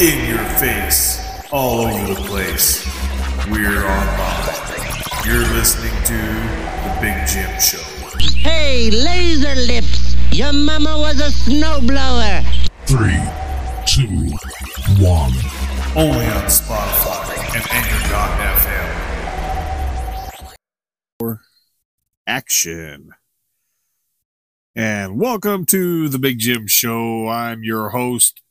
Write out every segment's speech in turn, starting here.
in your face, all over the place. We're online. You're listening to The Big Jim Show. Hey, laser lips! Your mama was a snowblower! Three, two, one. Only on Spotify and Anchor.fm. Action. And welcome to The Big Jim Show. I'm your host,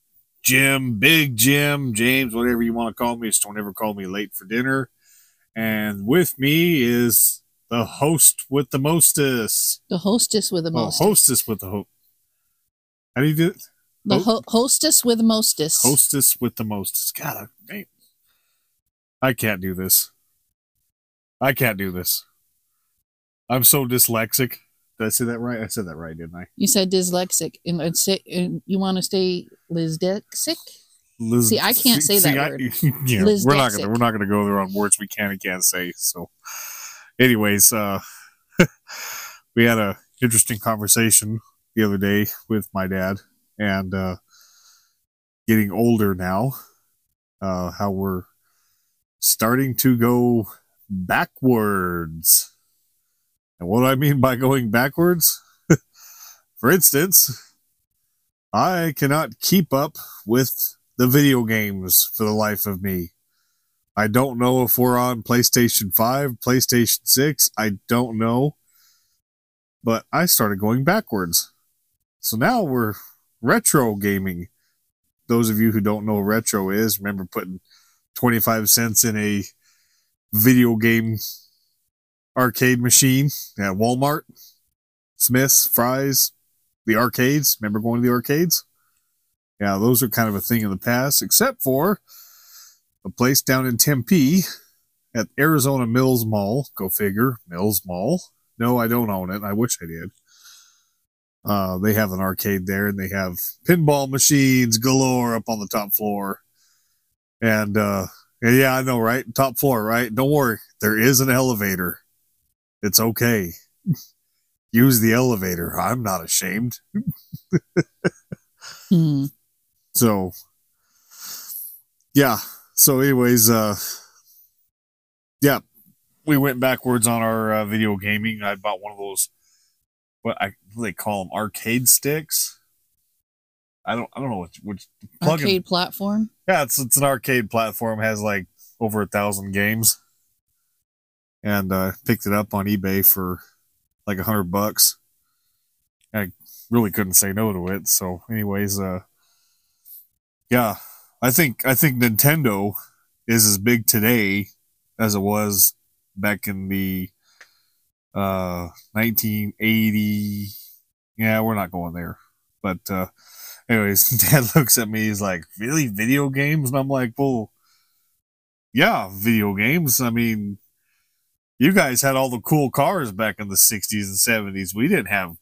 Jim, Big Jim, James, whatever you want to call me. Just don't ever call me late for dinner. And with me is the host with the mostest. The hostess with the Oh, most. hostess with the host. How do you do it? the ho- hostess with the mostest. Hostess with the mostest. God, I, I can't do this. I can't do this. I'm so dyslexic. Did I say that right? I said that right, didn't I? You said dyslexic, and, and, say, and you want to stay lisdexic? Liz, See, I can't say that I- word. yeah, we're not gonna we're not gonna go there on words we can and can't say. So, anyways, uh, we had a interesting conversation the other day with my dad, and uh, getting older now, uh, how we're starting to go backwards. And what do I mean by going backwards? For instance, I cannot keep up with the video games for the life of me. I don't know if we're on PlayStation 5, PlayStation 6. I don't know. But I started going backwards. So now we're retro gaming. Those of you who don't know retro is, remember putting 25 cents in a video game arcade machine at Walmart, Smith's, Fry's, the arcades. Remember going to the arcades? Yeah, those are kind of a thing in the past, except for a place down in Tempe at Arizona Mills Mall. Go figure, Mills Mall. No, I don't own it. I wish I did. Uh, they have an arcade there, and they have pinball machines galore up on the top floor. And uh, yeah, I know, right? Top floor, right? Don't worry, there is an elevator. It's okay. Use the elevator. I'm not ashamed. Hmm. So, yeah. So, anyways, uh, yeah, we went backwards on our uh, video gaming. I bought one of those, what I what they call them, arcade sticks. I don't, I don't know which, which plug in- Arcade platform. yeah, it's it's an arcade platform. Has like over a thousand games, and uh, picked it up on eBay for like a hundred bucks. I really couldn't say no to it. So, anyways, uh, yeah, I think I think Nintendo is as big today as it was back in the uh 1980. Yeah, we're not going there, but uh anyways, dad looks at me, he's like, Really? Video games? And I'm like, Well, yeah, video games. I mean, you guys had all the cool cars back in the 60s and 70s. We didn't have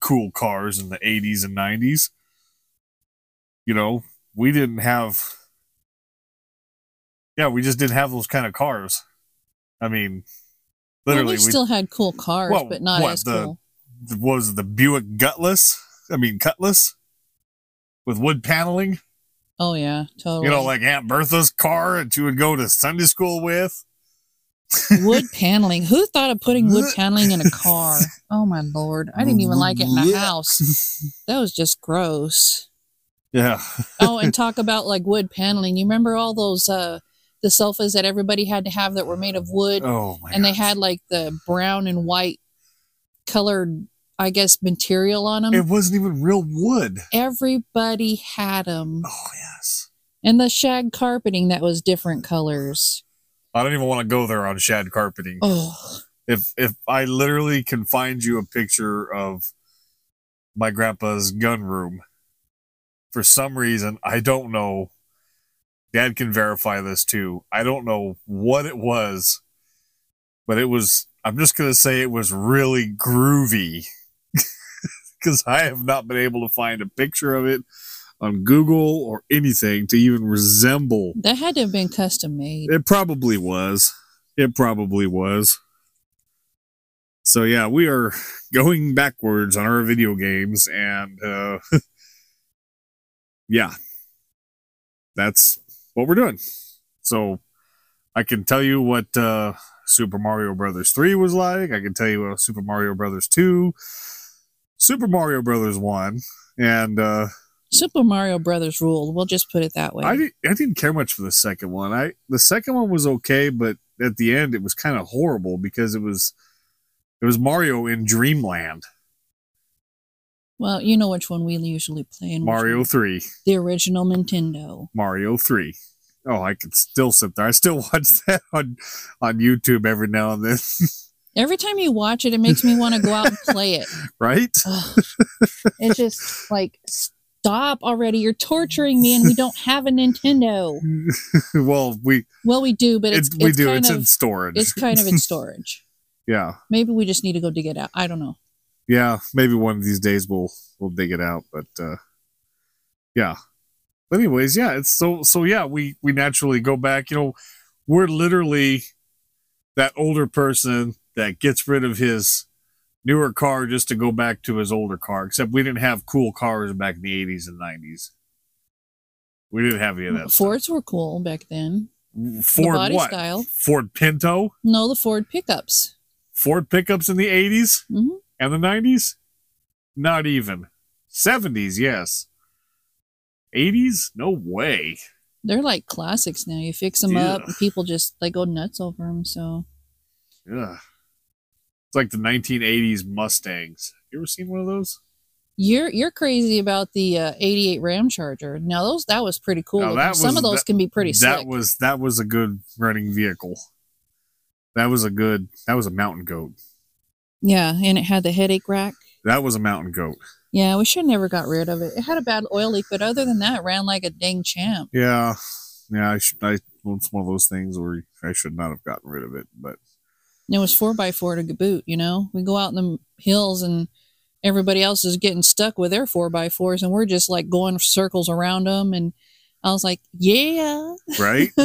cool cars in the 80s and 90s. You know, we didn't have, yeah, we just didn't have those kind of cars. I mean, Well, literally, we still had cool cars, Well, but not what, as the- cool. was the Buick Gutless? I mean, Cutlass with wood paneling. Oh yeah, totally. You know, like Aunt Bertha's car that you would go to Sunday school with. Wood paneling. Who thought of putting wood paneling in a car? Oh my lord, I didn't even like it in the house. That was just gross. Yeah. oh, and talk about like wood paneling. You remember all those uh the sofas that everybody had to have that were made of wood Oh my. and they had like the brown and white colored I guess material on them. It wasn't even real wood. everybody had them. Oh yes. And the shag carpeting that was different colors. I don't even want to go there on shad carpeting. Oh, If if I literally can find you a picture of my grandpa's gun room, for some reason I don't know. Dad can verify this too. I don't know what it was, but it was. I'm just gonna say it was really groovy because I have not been able to find a picture of it on Google or anything to even resemble that had to have been custom made. it probably was. It probably was. So yeah, we are going backwards on our video games and uh yeah. that's what we're doing. So I can tell you what uh, Super Mario Brothers 3 was like. I can tell you what Super Mario Brothers 2, Super Mario Brothers 1, and uh, Super Mario Brothers ruled. We'll just put it that way. I didn't I didn't care much for the second one. I the second one was okay, but at the end it was kind of horrible because it was it was Mario in Dreamland. well, you know which one we usually play. And which Mario one. 3. the original Nintendo. Mario 3. Oh, I could still sit there. I still watch that on on YouTube every now and then, Every time you watch it, it makes me want to go out and play it. right? Ugh. it's just like stop already. You're torturing me, and we don't have a Nintendo. well, we Well, we do, but it's, it, we it's do. It's of in storage. it's kind of in storage. yeah, Maybe we just need to go dig it out. I don't know. yeah. Maybe one of these days we'll we'll dig it out. But uh, yeah. But anyways, yeah. It's so so. Yeah, we we naturally go back. You know, we're literally that older person that gets rid of his newer car just to go back to his older car. Except we didn't have cool cars back in the eighties and nineties. We didn't have any of that. stuff. Fords were cool back then. Ford body what? style. Ford Pinto, No, the Ford pickups. Ford pickups in the 80s Mhm. and the 90s? Not even. 70s, yes. 80s? No way. They're like classics now. You fix them up, Yeah. and people just they go nuts over them. So Ugh. It's like the 1980s Mustangs. You ever seen one of those? you're you're crazy about the uh, '88 Ramcharger. Now those that was pretty cool. Looking. Some of those that- can be pretty that slick. was that was a good running vehicle. That was a good that was a mountain goat. yeah, and it had the headache rack. That was a mountain goat. Yeah, we should never got rid of it. It had a bad oil leak, but other than that, it ran like a dang champ. Yeah. Yeah, I should I it's one of those things where I should not have gotten rid of it, but And it was four by four to boot. You know, we go out in the hills and everybody else is getting stuck with their four by fours, and we're just like going circles around them. And I was like, yeah. right?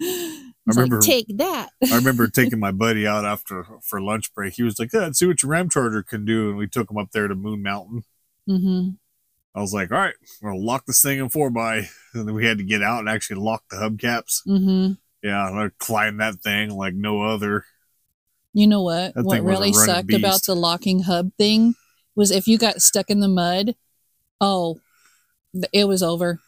I remember- like, take that. I remember taking my buddy out after for lunch break. He was like, "Yeah, let's see what your Ramcharger can do," and we took him up there to Moon Mountain. hmm I was like, "All right, we're gonna lock this thing in four by," and then we had to get out and actually lock the hubcaps. hmm Yeah, I climbed that thing like no other. You know what? That what thing was a really sucked about the locking hub thing was if you got stuck in the mud, oh, it was over.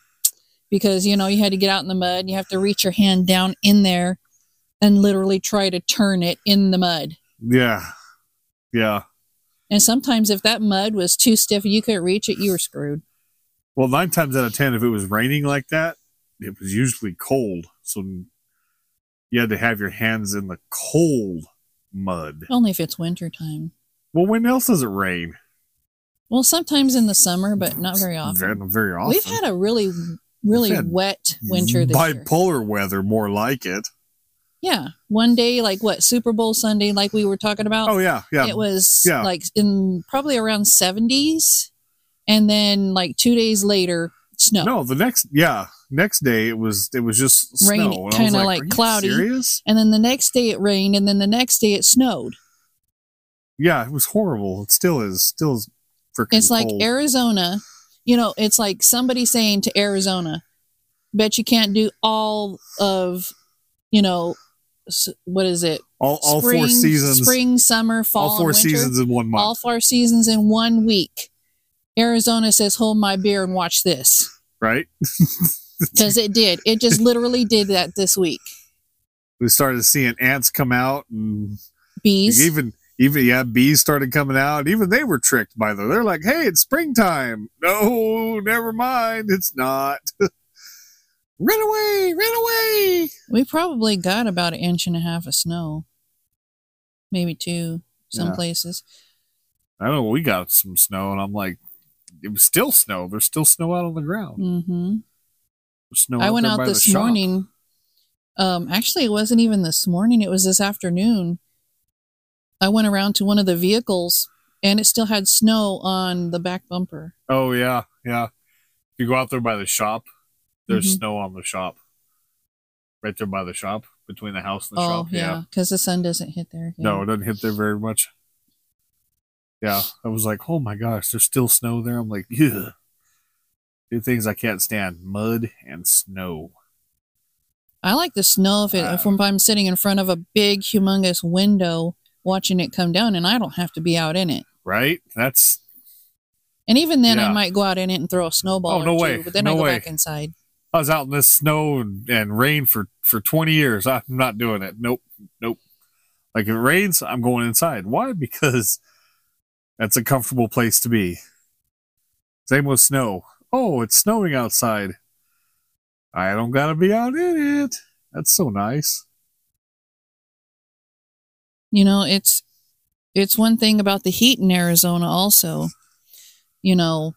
Because, you know, you had to get out in the mud, you have to reach your hand down in there and literally try to turn it in the mud. Yeah, yeah. And sometimes if that mud was too stiff and you couldn't reach it, you were screwed. Well, nine times out of ten, if it was raining like that, it was usually cold, so you had to have your hands in the cold mud. Only if it's winter time. Well, when else does it rain? Well, sometimes in the summer, but not very often. Very, very often. We've had a really, really wet winter this year. bipolar weather, more like it. Yeah. One day, like what, Super Bowl Sunday, like we were talking about? Oh yeah, yeah. It was Yeah. like in probably around 70s. And then like two days later, snow. No, the next yeah, next day it was it was just snow. Rainy, And I was kinda like "Are you cloudy." Serious? And then the next day it rained. And then the next day it snowed. Yeah, it was horrible. It still is. Still is freaking. It's like cold. Arizona, you know, it's like somebody saying to Arizona, bet you can't do all of, you know, what is it? all, all spring, four seasons. Spring, summer, fall, all four winter. seasons in one month. all four seasons in one week. Arizona says, hold my beer and watch this. right? Because it did. It just literally did that this week. we started seeing ants come out, and Bees. even even yeah, bees started coming out. Even they were tricked by the. They're like, "Hey, it's springtime." No, never mind. It's not. run away! Run away! We probably got about an inch and a half of snow. Maybe two, some Yeah. places. I don't know. We got some snow, and I'm like, it was still snow. There's still snow out on the ground. hmm There's snow I went out this morning. Um, actually, it wasn't even this morning. It was this afternoon. I went around to one of the vehicles, and it still had snow on the back bumper. Oh yeah, yeah. If you go out there by the shop, there's Mhm. snow on the shop. Right there by the shop, between the house and the oh, shop. yeah, because the sun doesn't hit there. No, it doesn't hit there very much. Yeah, I was like, oh my gosh, there's still snow there. I'm like, yeah, Two things I can't stand: mud and snow. I like the snow if, it, if I'm sitting in front of a big, humongous window watching it come down, and I don't have to be out in it. Right? That's And even then, Yeah. I might go out in it and throw a snowball. Oh, no or two, way. But then No I go way. back inside. I was out in this snow and, and rain for for 20 years. I'm not doing it. Nope. Nope. Like if it rains, I'm going inside. Why? Because that's a comfortable place to be. Same with snow. Oh, it's snowing outside. I don't got to be out in it. That's so nice. You know, it's it's one thing about the heat in Arizona. Also, you know,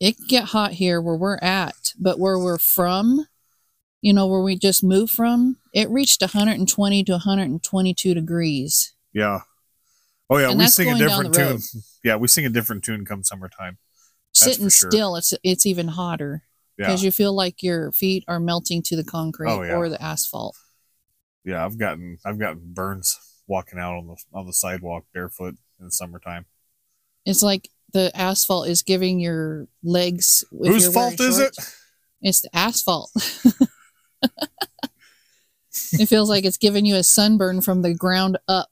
it can get hot here where we're at, but where we're from, you know, where we just moved from, it reached 120 to 122 degrees. Yeah. Oh yeah, And we sing a different tune. Yeah, we sing a different tune come summertime. Sitting sure. still, it's it's even hotter Yeah. because you feel like your feet are melting to the concrete Oh, yeah. or the asphalt. Yeah, I've gotten I've gotten burns walking out on the on the sidewalk barefoot in the summertime. It's like the asphalt is giving your legs. Whose fault is it? It's the asphalt. it feels like it's giving you a sunburn from the ground up.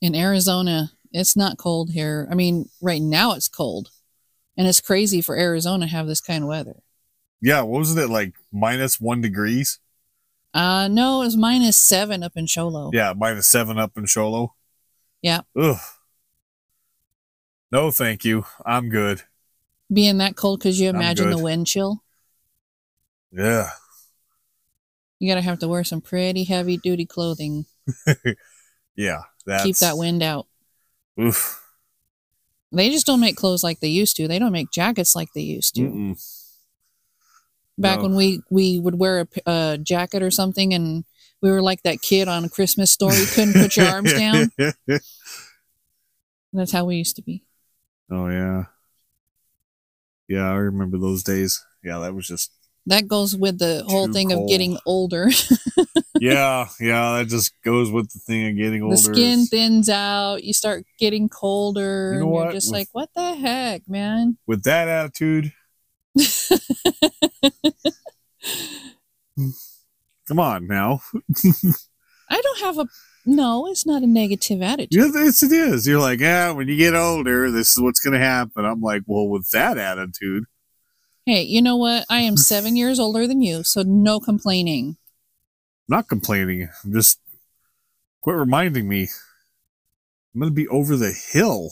In Arizona, it's not cold here. I mean, right now it's cold. And it's crazy for Arizona to have this kind of weather. Yeah, what was it like minus one degrees? Uh no, it was minus seven up in Show Low. Yeah, minus seven up in Show Low. Yeah. Ugh. No, thank you. I'm good. Being that cold, could you imagine the wind chill? Yeah. You gotta have to wear some pretty heavy duty clothing. Yeah. That's Keep that wind out. Oof. They just don't make clothes like they used to. They don't make jackets like they used to. Mm-mm. Back No. when we we would wear a jacket or something, and we were like that kid on a Christmas story, couldn't put your arms down. That's how we used to be. oh yeah. Yeah, I remember those days. Yeah, that was just That goes with the whole Too thing cold. of getting older. Yeah, yeah, that just goes with the thing of getting older. the skin thins out. You start getting colder. You know and what? You're just With- like, what the heck, man? With that attitude, come on now. I don't have a. No, it's not a negative attitude. Yes, it is. You're like, yeah, when you get older, this is what's going to happen. I'm like, well, with that attitude, Hey, you know what? I am seven years older than you, so no complaining. Not complaining. I'm just quit reminding me. I'm going to be over the hill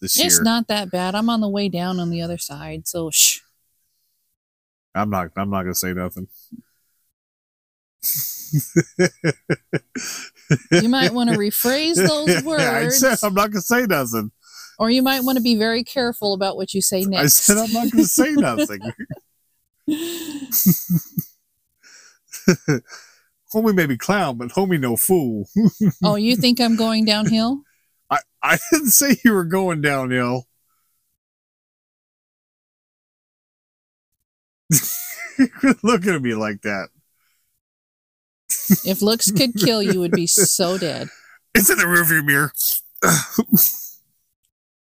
this It's year. It's not that bad. I'm on the way down on the other side, so shh. I'm not. I'm not going to say nothing. You might want to rephrase those Yeah, I said words, I'm not going to say nothing. Or you might want to be very careful about what you say next. I said I'm not going to say nothing. homie may be clown, but homie no fool. oh, you think I'm going downhill? I, I didn't say you were going downhill. Looking at me like that. If looks could kill, you would be so dead. It's in the rearview mirror.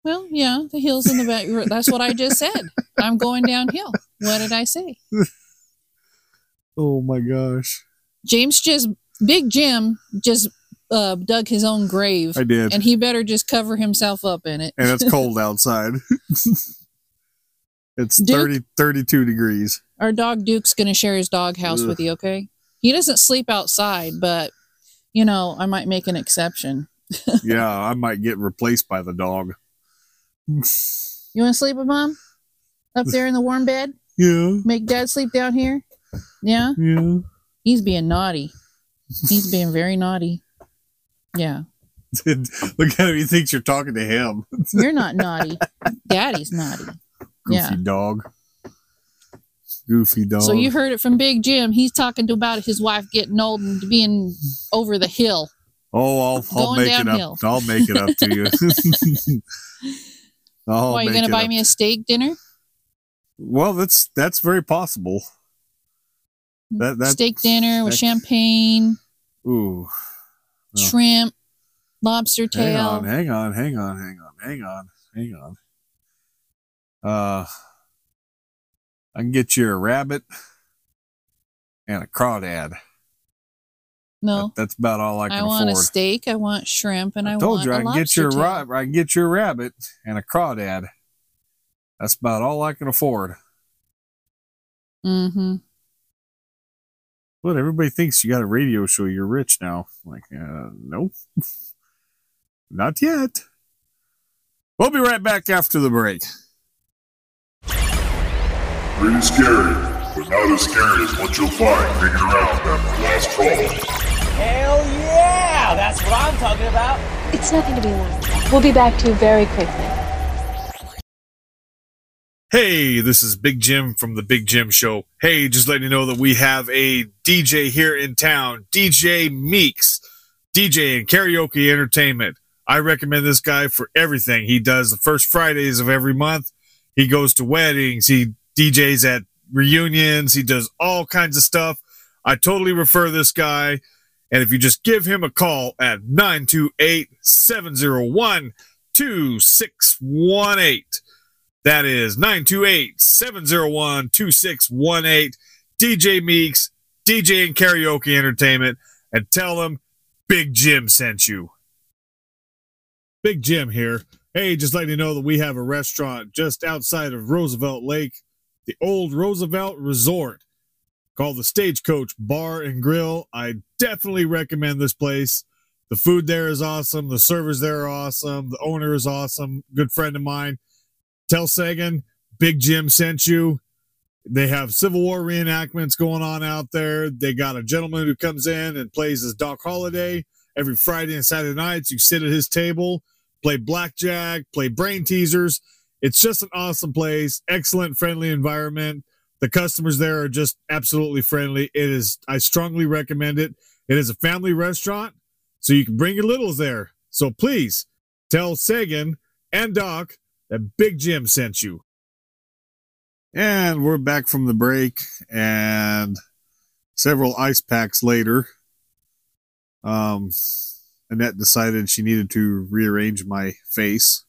Well, yeah, the hill's in the back. That's what I just said. I'm going downhill. What did I say? oh my gosh. James just, Big Jim just uh, dug his own grave, I did. and he better just cover himself up in it. and it's cold outside. it's Duke? 30, 32 degrees. Our dog Duke's going to share his dog house with you, okay? He doesn't sleep outside, but, you know, I might make an exception. yeah, I might get replaced by the dog. You want to sleep with mom? Up there in the warm bed? Yeah, Make dad sleep down here? Yeah? yeah. He's being naughty. He's being very naughty. Yeah. Look at him. He thinks you're talking to him. You're not naughty. Daddy's naughty. Goofy Yeah. dog. Goofy dog. So you heard it from Big Jim. He's talking to about his wife getting old and being over the hill. oh, I'll, I'll make downhill. it up. I'll make it up to you. I'll Why, you going to buy up. me a steak dinner? Well, that's that's very possible. That that steak dinner with champagne, ooh. No. shrimp, lobster tail. Hang on, hang on, hang on, hang on, hang on, hang on. Uh, I can get you a rabbit and a crawdad. No, That- that's about all I can afford. I want afford. a steak. I want shrimp, and I, I told want you a I can get you a ra- I can get your rabbit and a crawdad. That's about all I can afford. Mm-hmm. But everybody thinks you got a radio show. You're rich now. Like, uh, nope, not yet. We'll be right back after the break. Pretty scary, but not as scary as what you'll find digging around that last call. Hell yeah! That's what I'm talking about. It's nothing to be alarmed about. We'll be back to you very quickly. Hey, this is Big Jim from the Big Jim Show. Hey, just letting you know that we have a DJ here in town, DJ Meeks, DJ and karaoke entertainment. I recommend this guy for everything. He does the first Fridays of every month. He goes to weddings. He DJs at reunions. He does all kinds of stuff. I totally refer this guy. And if you just give him a call at 928 701 2618, that is 928 701 2618. DJ Meeks, DJ and Karaoke Entertainment, and tell them Big Jim sent you. Big Jim here. Hey, just letting you know that we have a restaurant just outside of Roosevelt Lake, the old Roosevelt Resort called the Stagecoach Bar and Grill. I definitely recommend this place. The food there is awesome. The servers there are awesome. The owner is awesome. Good friend of mine. Tell Sagan, Big Jim sent you. They have Civil War reenactments going on out there. They got a gentleman who comes in and plays as Doc Holliday every Friday and Saturday nights. You sit at his table, play blackjack, play brain teasers. It's just an awesome place. Excellent, friendly environment. The customers there are just absolutely friendly. It is, I strongly recommend it. It is a family restaurant, so you can bring your littles there. So please tell Sagan and Doc that Big Jim sent you. And we're back from the break, and several ice packs later, um, Annette decided she needed to rearrange my face.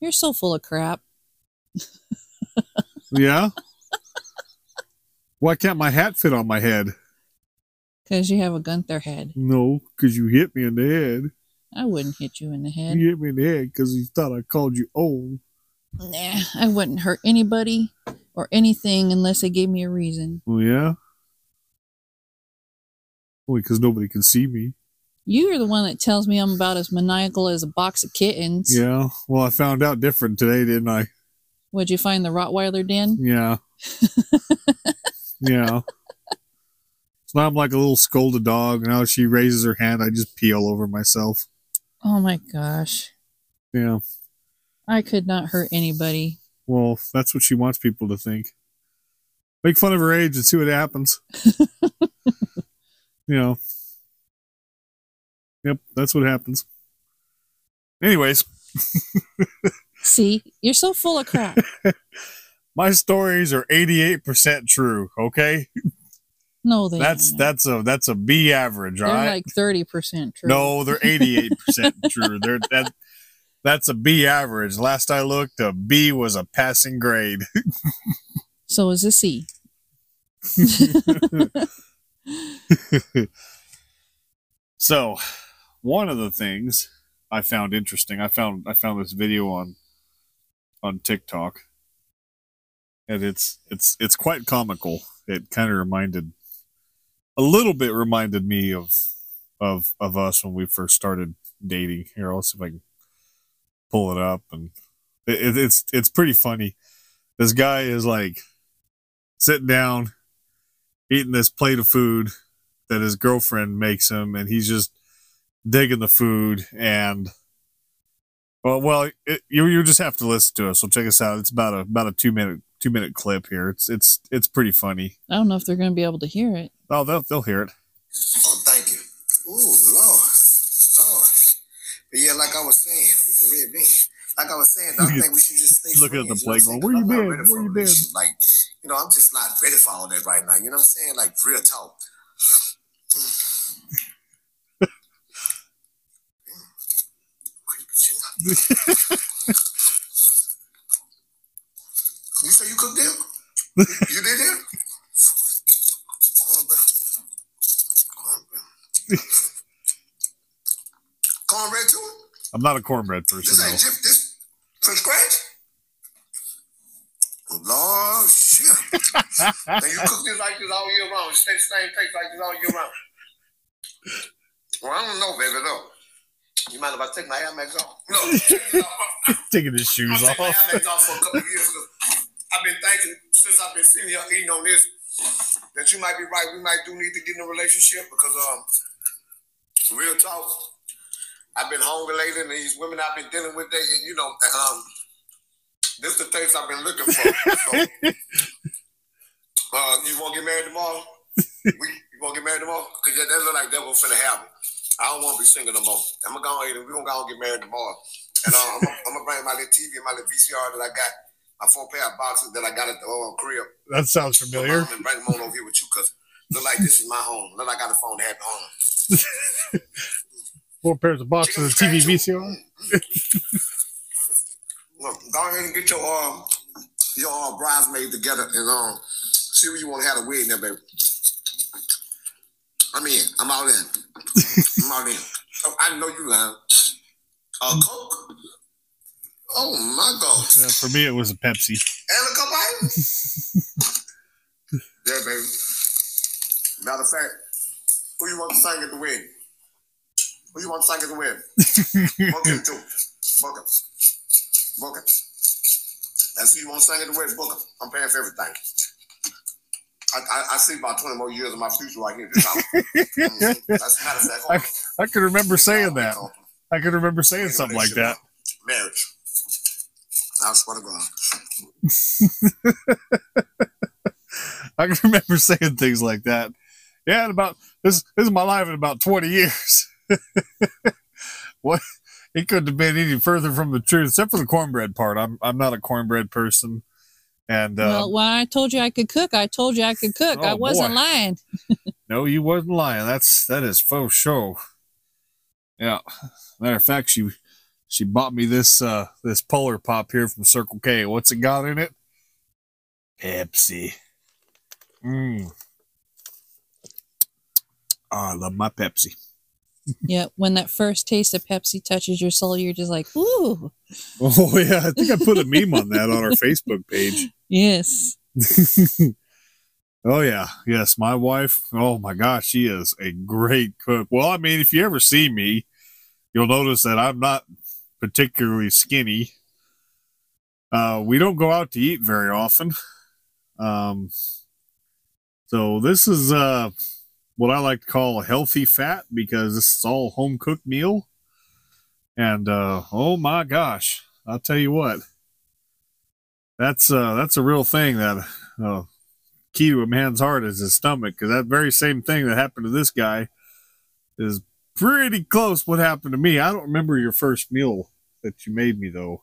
You're so full of crap. Yeah. Why can't my hat fit on my head? Because you have a Gunther head. No, because you hit me in the head. I wouldn't hit you in the head. You hit me in the head because you thought I called you old. Nah, I wouldn't hurt anybody or anything unless they gave me a reason. Oh, yeah? Only because nobody can see me. You're the one that tells me I'm about as maniacal as a box of kittens. Yeah. Well, I found out different today, didn't I? Would you find the Rottweiler den? Yeah. yeah. So now I'm like a little scolded dog. Now she raises her hand, I just pee all over myself. Oh my gosh. Yeah. I could not hurt anybody. Well, that's what she wants people to think. Make fun of her age and see what happens. you know. Yep, that's what happens. Anyways, See, you're so full of crap. my stories are 88% true, okay? No, they That's ain't. that's a that's a B average, They're right? like thirty percent true. No, they're 88% true. They're that that's a B average. Last I looked, a B was a passing grade. So is a C. so, one of the things I found interesting, I found I found this video on on TikTok, and it's it's it's quite comical. It kind of reminded a little bit reminded me of of of us when we first started dating. Here, I'll see if I can pull it up, and it, it, it's it's pretty funny. This guy is like sitting down, eating this plate of food that his girlfriend makes him, and he's just digging the food. And well, well, it, you you just have to listen to it. So check us out. It's about a about a two minute two minute clip here. It's it's it's pretty funny. I don't know if they're going to be able to hear it. Oh, they'll they'll hear it. Oh, thank you. Oh, Lord. Lord. But yeah, like I was saying, you can read me. Like I was saying, I think we should just stay Looking at the friends, you know plate what I'm going, "Where you I'm been? Where you been?" Like, you know, I'm just not ready for all that right now. You know what I'm saying? Like, real talk. Mm. You say you cooked them? you did them? Cornbread. Cornbread. Cornbread too? I'm not a cornbread person This ain't just this from scratch? Oh, Lord, shit. and you cook this like this all year round. Stay the same taste like this all year round. Well, I don't know, baby, though. You mind if I take my Air Max off? No. Taking his shoes off. I'll take my. Air Max off for a couple of years. 'cause I've been thinking since I've been sitting here eating on this that you might be right. We might do need to get in a relationship because, um, real talk, I've been hungry lately, and these women I've been dealing with, they, you know, um, this the taste I've been looking for. So, uh, you want to get married tomorrow? we, you want to get married tomorrow? Because that, that look like that what's finna happen. I don't want to be single no more. I'm gonna go and we're gonna go get married tomorrow. And uh, I'm, gonna, I'm gonna bring my little TV and my little VCR that I got, my four pair of boxes that I got at the uh, crib. That sounds familiar. And bring them on over here with you because look like this is my home. Look like I got a phone to happy home. Four pairs of boxes of TV VCR. Look, go ahead and get your um your uh, bridesmaid together and um see what you want to have a wedding there, baby. I'm in. I'm all in. I'm all in. I know you lying. Uh. Oh my God. Yeah, for me, it was a Pepsi. And a cup ice. yeah, baby. Matter of fact, who you want to sing at the wedding? Who you want to sing at the wedding? Book him too. Book him. Book him. That's who you want to sing at the wedding. Book him. I'm paying for everything. I, I, I see about 20 more years of my future right here. in This house. Mhm. That's of fact. I can remember saying that. I can remember saying something like that. Marriage. I swear to God. I can remember saying things like that. Yeah, in about this this is my life in about twenty years. what it couldn't have been any further from the truth, except for the cornbread part. I'm I'm not a cornbread person, and uh, well, when I told you I could cook, I told you I could cook. Oh, I wasn't boy. lying. no, you wasn't lying. That's that is faux show. Yeah, matter of fact, she she bought me this uh this Polar Pop here from Circle K. What's it got in it? Pepsi. Mmm. Oh, I love my Pepsi. Yeah, when that first taste of Pepsi touches your soul, you're just like, ooh, Oh yeah, I think I put a meme on that on our Facebook page. yes. oh yeah, yes, my wife. Oh my gosh, she is a great cook. Well, I mean, if you ever see me, you'll notice that I'm not particularly skinny. Uh, we don't go out to eat very often. Um, so this is uh what I like to call healthy fat because this is all home cooked meal. And uh, oh my gosh, I'll tell you what, that's uh, that's a real thing. That uh, key to a man's heart is his stomach, because that very same thing that happened to this guy is pretty close what happened to me. I don't remember your first meal that you made me though.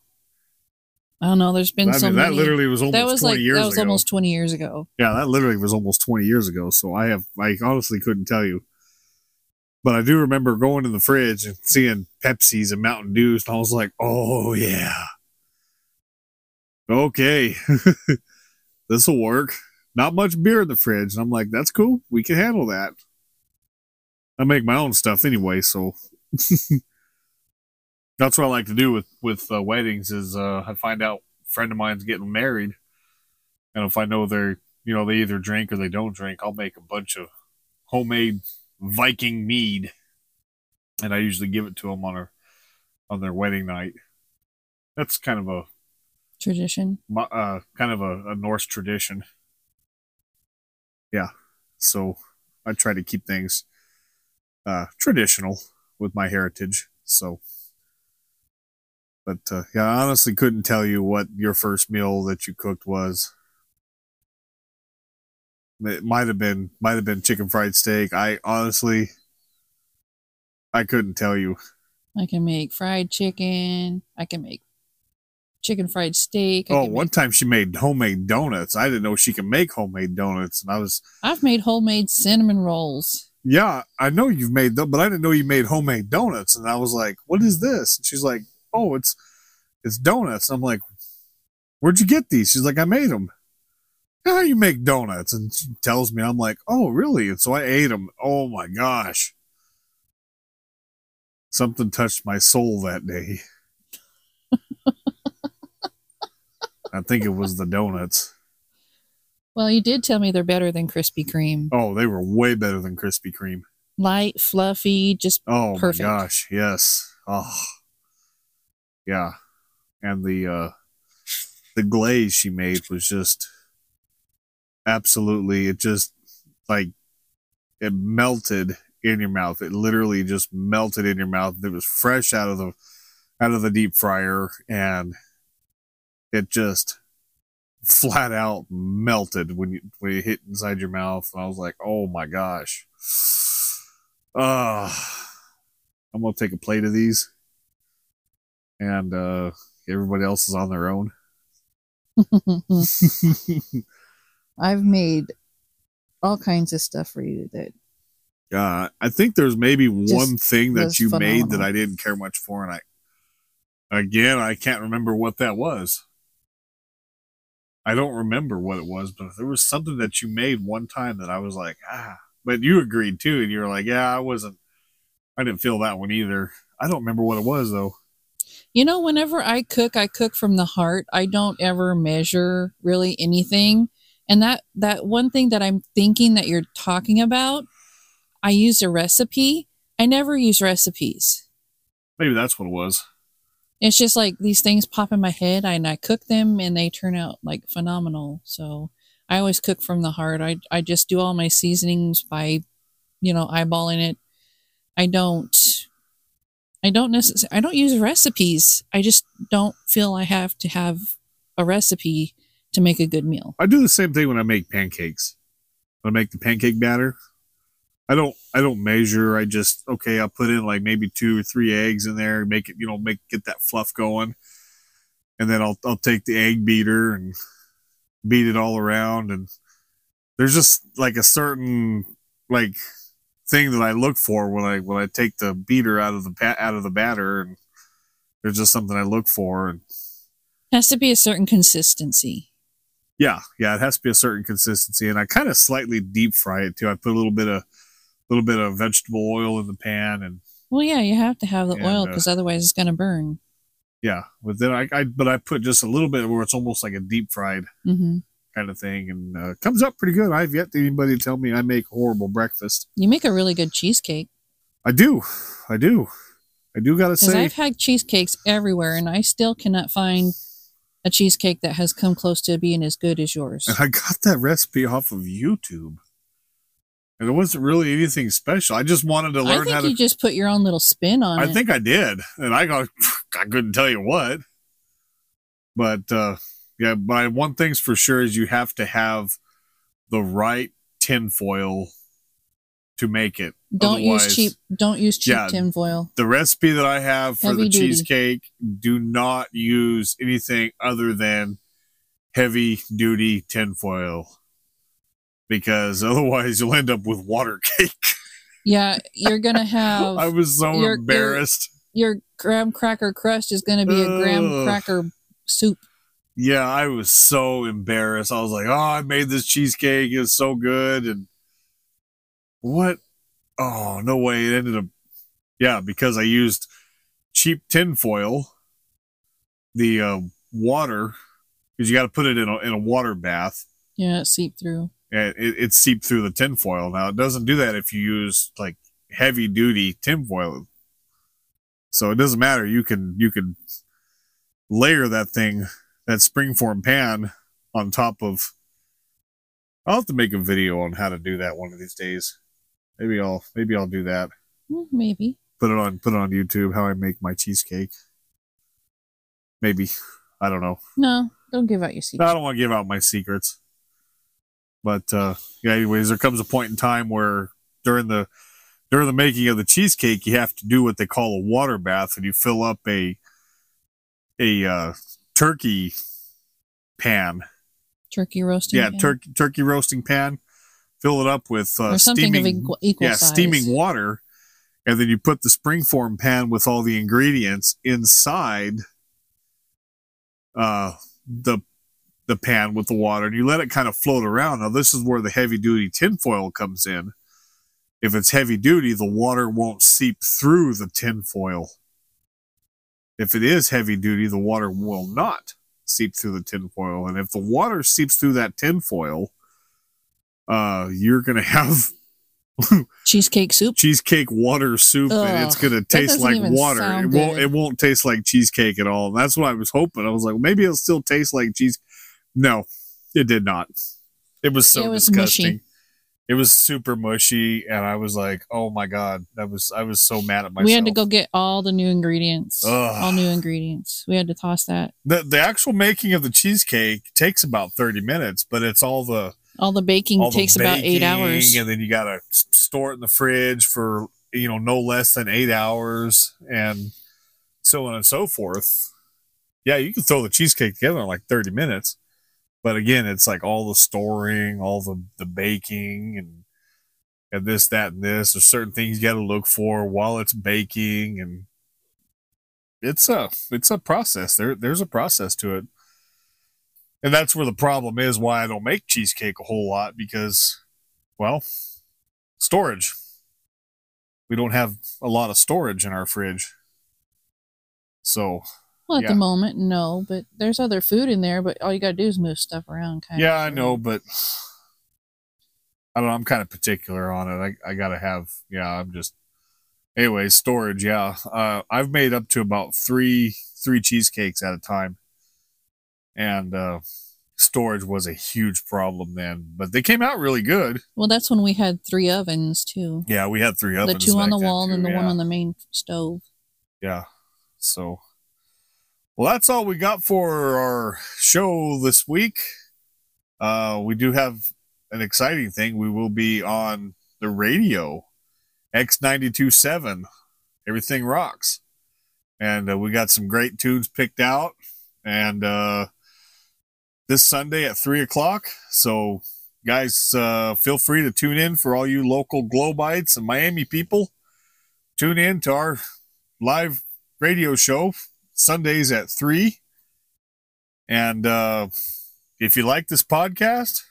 I don't know. There's been I so mean, many. that literally was almost that was twenty like years that was ago. almost 20 years ago. Yeah, that literally was almost 20 years ago. So I have, I honestly couldn't tell you. But I do remember going in the fridge and seeing Pepsis and Mountain Dews, and I was like, oh, yeah. Okay. this will work. Not much beer in the fridge. And I'm like, that's cool. We can handle that. I make my own stuff anyway, so that's what I like to do with with uh, weddings. Is uh, I find out a friend of mine's getting married, and if I know they're you know they either drink or they don't drink, I'll make a bunch of homemade Viking mead, and I usually give it to them on their on their wedding night. That's kind of a Tradition. uh, kind of a, a Norse tradition. Yeah, so I try to keep things uh, traditional with my heritage. So, but uh, yeah, I honestly couldn't tell you what your first meal that you cooked was. It might have been might have been chicken fried steak. I honestly, I couldn't tell you. I can make fried chicken. I can make chicken fried steak. I Oh, one make- time she made homemade donuts. I didn't know she could make homemade donuts, and I was I've made homemade cinnamon rolls. Yeah, I know you've made them, but I didn't know you made homemade donuts. And I was like, what is this? And she's like, oh, it's it's donuts. I'm like, Where'd you get these? She's like, I made them. How you make donuts? And she tells me, I'm like, oh, really? And so I ate them. Oh my gosh. Something touched my soul that day. I think it was the donuts. Well, you did tell me they're better than Krispy Kreme. Oh, they were way better than Krispy Kreme. Light, fluffy, just Oh Perfect. my gosh, yes. Oh. Yeah. And the uh the glaze she made was just absolutely it just like it melted in your mouth. It literally just melted in your mouth. It was fresh out of the out of the deep fryer and it just flat out melted when you when it hit inside your mouth. And I was like, oh my gosh. Uh I'm gonna take a plate of these. And uh everybody else is on their own. I've made all kinds of stuff for you that Uh, I think there's maybe Just one thing that you made that. I didn't care much for, and I again I can't remember what that was. I don't remember what it was, but there was something that you made one time that I was like, ah. But you agreed too, and you were like, yeah, I wasn't. I didn't feel that one either. I don't remember what it was though. You know, whenever I cook, I cook from the heart. I don't ever measure really anything. And that that one thing that I'm thinking that you're talking about, I used a recipe. I never use recipes. Maybe that's what it was. It's just like these things pop in my head and I cook them and they turn out like phenomenal. So I always cook from the heart. I I just do all my seasonings by, you know, eyeballing it. I don't I don't necessarily I don't use recipes. I just don't feel I have to have a recipe to make a good meal. I do the same thing when I make pancakes. When I make the pancake batter, I don't I don't measure. I just okay. I'll put in like maybe two or three eggs in there, make it you know make get that fluff going, and then I'll I'll take the egg beater and beat it all around. And there's just like a certain like thing that I look for when I when I take the beater out of the out of the batter, and there's just something I look for and. has to be a certain consistency. Yeah, yeah, it has to be a certain consistency, and I kind of slightly deep fry it too. I put a little bit of, little bit of vegetable oil in the pan, and Well, yeah, you have to have the And, oil uh, because otherwise it's going to burn. yeah, but then I, I, but I put just a little bit where it's almost like a deep fried hmm kind of thing, and uh, it comes up pretty good. I've yet to anybody tell me I make horrible breakfast. You make a really good cheesecake. I do, I do, I do. Gotta say, I've had cheesecakes everywhere, and I still cannot find a cheesecake that has come close to being as good as yours. and I got that recipe off of YouTube, it wasn't really anything special. I just wanted to learn I think how to. you just put your own little spin on I it. I think I did, and I got I couldn't tell you what, but uh, yeah. But one thing's for sure is you have to have the right tinfoil to make it. don't use cheap. Don't use cheap Yeah. tinfoil. The recipe that I have for Heavy the duty. cheesecake do not use anything other than heavy duty tinfoil because otherwise you'll end up with water cake. Yeah, you're gonna have I was so you're- embarrassed. your graham cracker crust is gonna be a graham cracker soup. yeah, I was so embarrassed. I was like, "Oh, I made this cheesecake. It's so good." And what? Oh, no way! It ended up, yeah, because I used cheap tinfoil, the uh, water, because you got to put it in a in a water bath, Yeah, it seep through. And it, it seeped through the tinfoil. Now it doesn't do that if you use like heavy duty tinfoil. So it doesn't matter. You can you can layer that thing, that springform pan, on top of. I'll have to make a video on how to do that one of these days. Maybe I'll maybe I'll do that. Mm, Maybe. Put it on put it on YouTube how I make my cheesecake. Maybe I don't know. No, don't give out your secrets. I don't want to give out my secrets. But uh yeah, anyways, there comes a point in time where during the during the making of the cheesecake, you have to do what they call a water bath, and you fill up a a uh, turkey pan. Turkey roasting. Yeah, pan. turkey turkey roasting pan. Fill it up with uh, something steaming, equal, equal yeah, size. steaming water, and then you put the springform pan with all the ingredients inside uh, the the pan with the water and you let it kind of float around. Now this is where the heavy duty tinfoil comes in. If it's heavy duty, the water won't seep through the tinfoil. If it is heavy duty, the water will not seep through the tinfoil. And if the water seeps through that tinfoil, uh, you're gonna have Cheesecake soup. cheesecake water soup and it's gonna taste like water. It won't good. it won't taste like cheesecake at all. That's what I was hoping. I was like, maybe it'll still taste like cheese. No, it did not. It was so It was disgusting. mushy. It was super mushy, and I was like, "Oh my god!" That was I was so mad at myself. We had to go get all the new ingredients. Ugh. All new ingredients. We had to toss that. the the actual making of the cheesecake takes about thirty minutes, but it's all the All the baking all the takes about eight hours. and then you gotta store it in the fridge for you know no less than eight hours, and so on and so forth. Yeah, you can throw the cheesecake together in like thirty minutes, but again, it's like all the storing, all the the baking, and and this, that, and this. There's certain things you got to look for while it's baking, and it's a it's a process. There there's a process to it. And that's where the problem is why I don't make cheesecake a whole lot because, well, storage. We don't have a lot of storage in our fridge. So, well, at yeah. the moment, no, but there's other food in there. But all you gotta do is move stuff around. Kind yeah, of. I know, but I don't know. I'm kind of particular on it. I, I got to have, yeah, I'm just, anyway, storage. Yeah. Uh, I've made up to about three, three cheesecakes at a time. And, uh, storage was a huge problem then, but they came out really good. Well, that's when we had three ovens too. Yeah, we had three ovens. The two on the wall and then too, the one on the main stove. Yeah. So, well, that's all we got for our show this week. Uh, we do have an exciting thing. We will be on the radio, X927. Everything rocks. And uh, we got some great tunes picked out. And uh, this Sunday at 3 o'clock. So, guys, uh, feel free to tune in for all you local Globites and Miami people. Tune in to our live radio show Sundays at 3. And uh, if you like this podcast,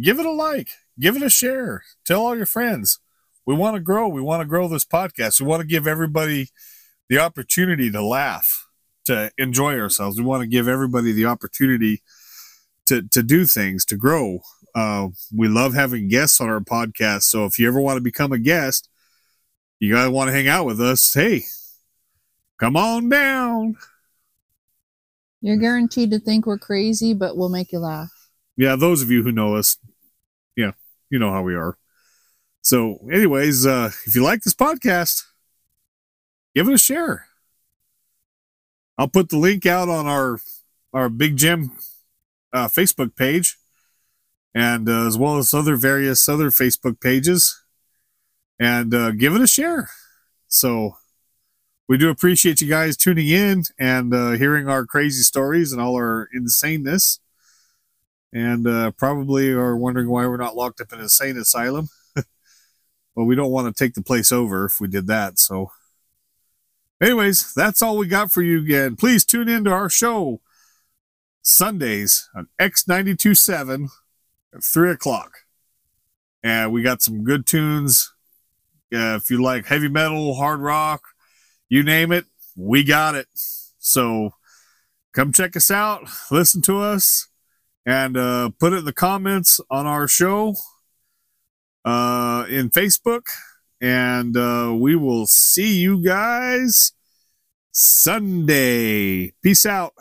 give it a like, give it a share, tell all your friends. We want to grow. We want to grow this podcast. We want to give everybody the opportunity to laugh, to enjoy ourselves. We want to give everybody the opportunity to, to do things, to grow. Uh, we love having guests on our podcast. So if you ever want to become a guest, you guys want to hang out with us, hey, come on down. You're guaranteed to think we're crazy, but we'll make you laugh. Yeah, those of you who know us, yeah, you know how we are. So, anyways, uh, if you like this podcast, give it a share. I'll put the link out on our our Big Jim uh, Facebook page, and uh, as well as other various other Facebook pages, and uh, give it a share. So, we do appreciate you guys tuning in and uh, hearing our crazy stories and all our insaneness and uh, probably are wondering why we're not locked up in an insane asylum. well, we don't want to take the place over if we did that. So, anyways, that's all we got for you again. Please tune in to our show Sundays on X927 at 3 o'clock. And we got some good tunes. If you like heavy metal, hard rock, you name it, we got it. So, come check us out, listen to us and uh, put it in the comments on our show uh, in Facebook. And uh, we will see you guys Sunday. Peace out.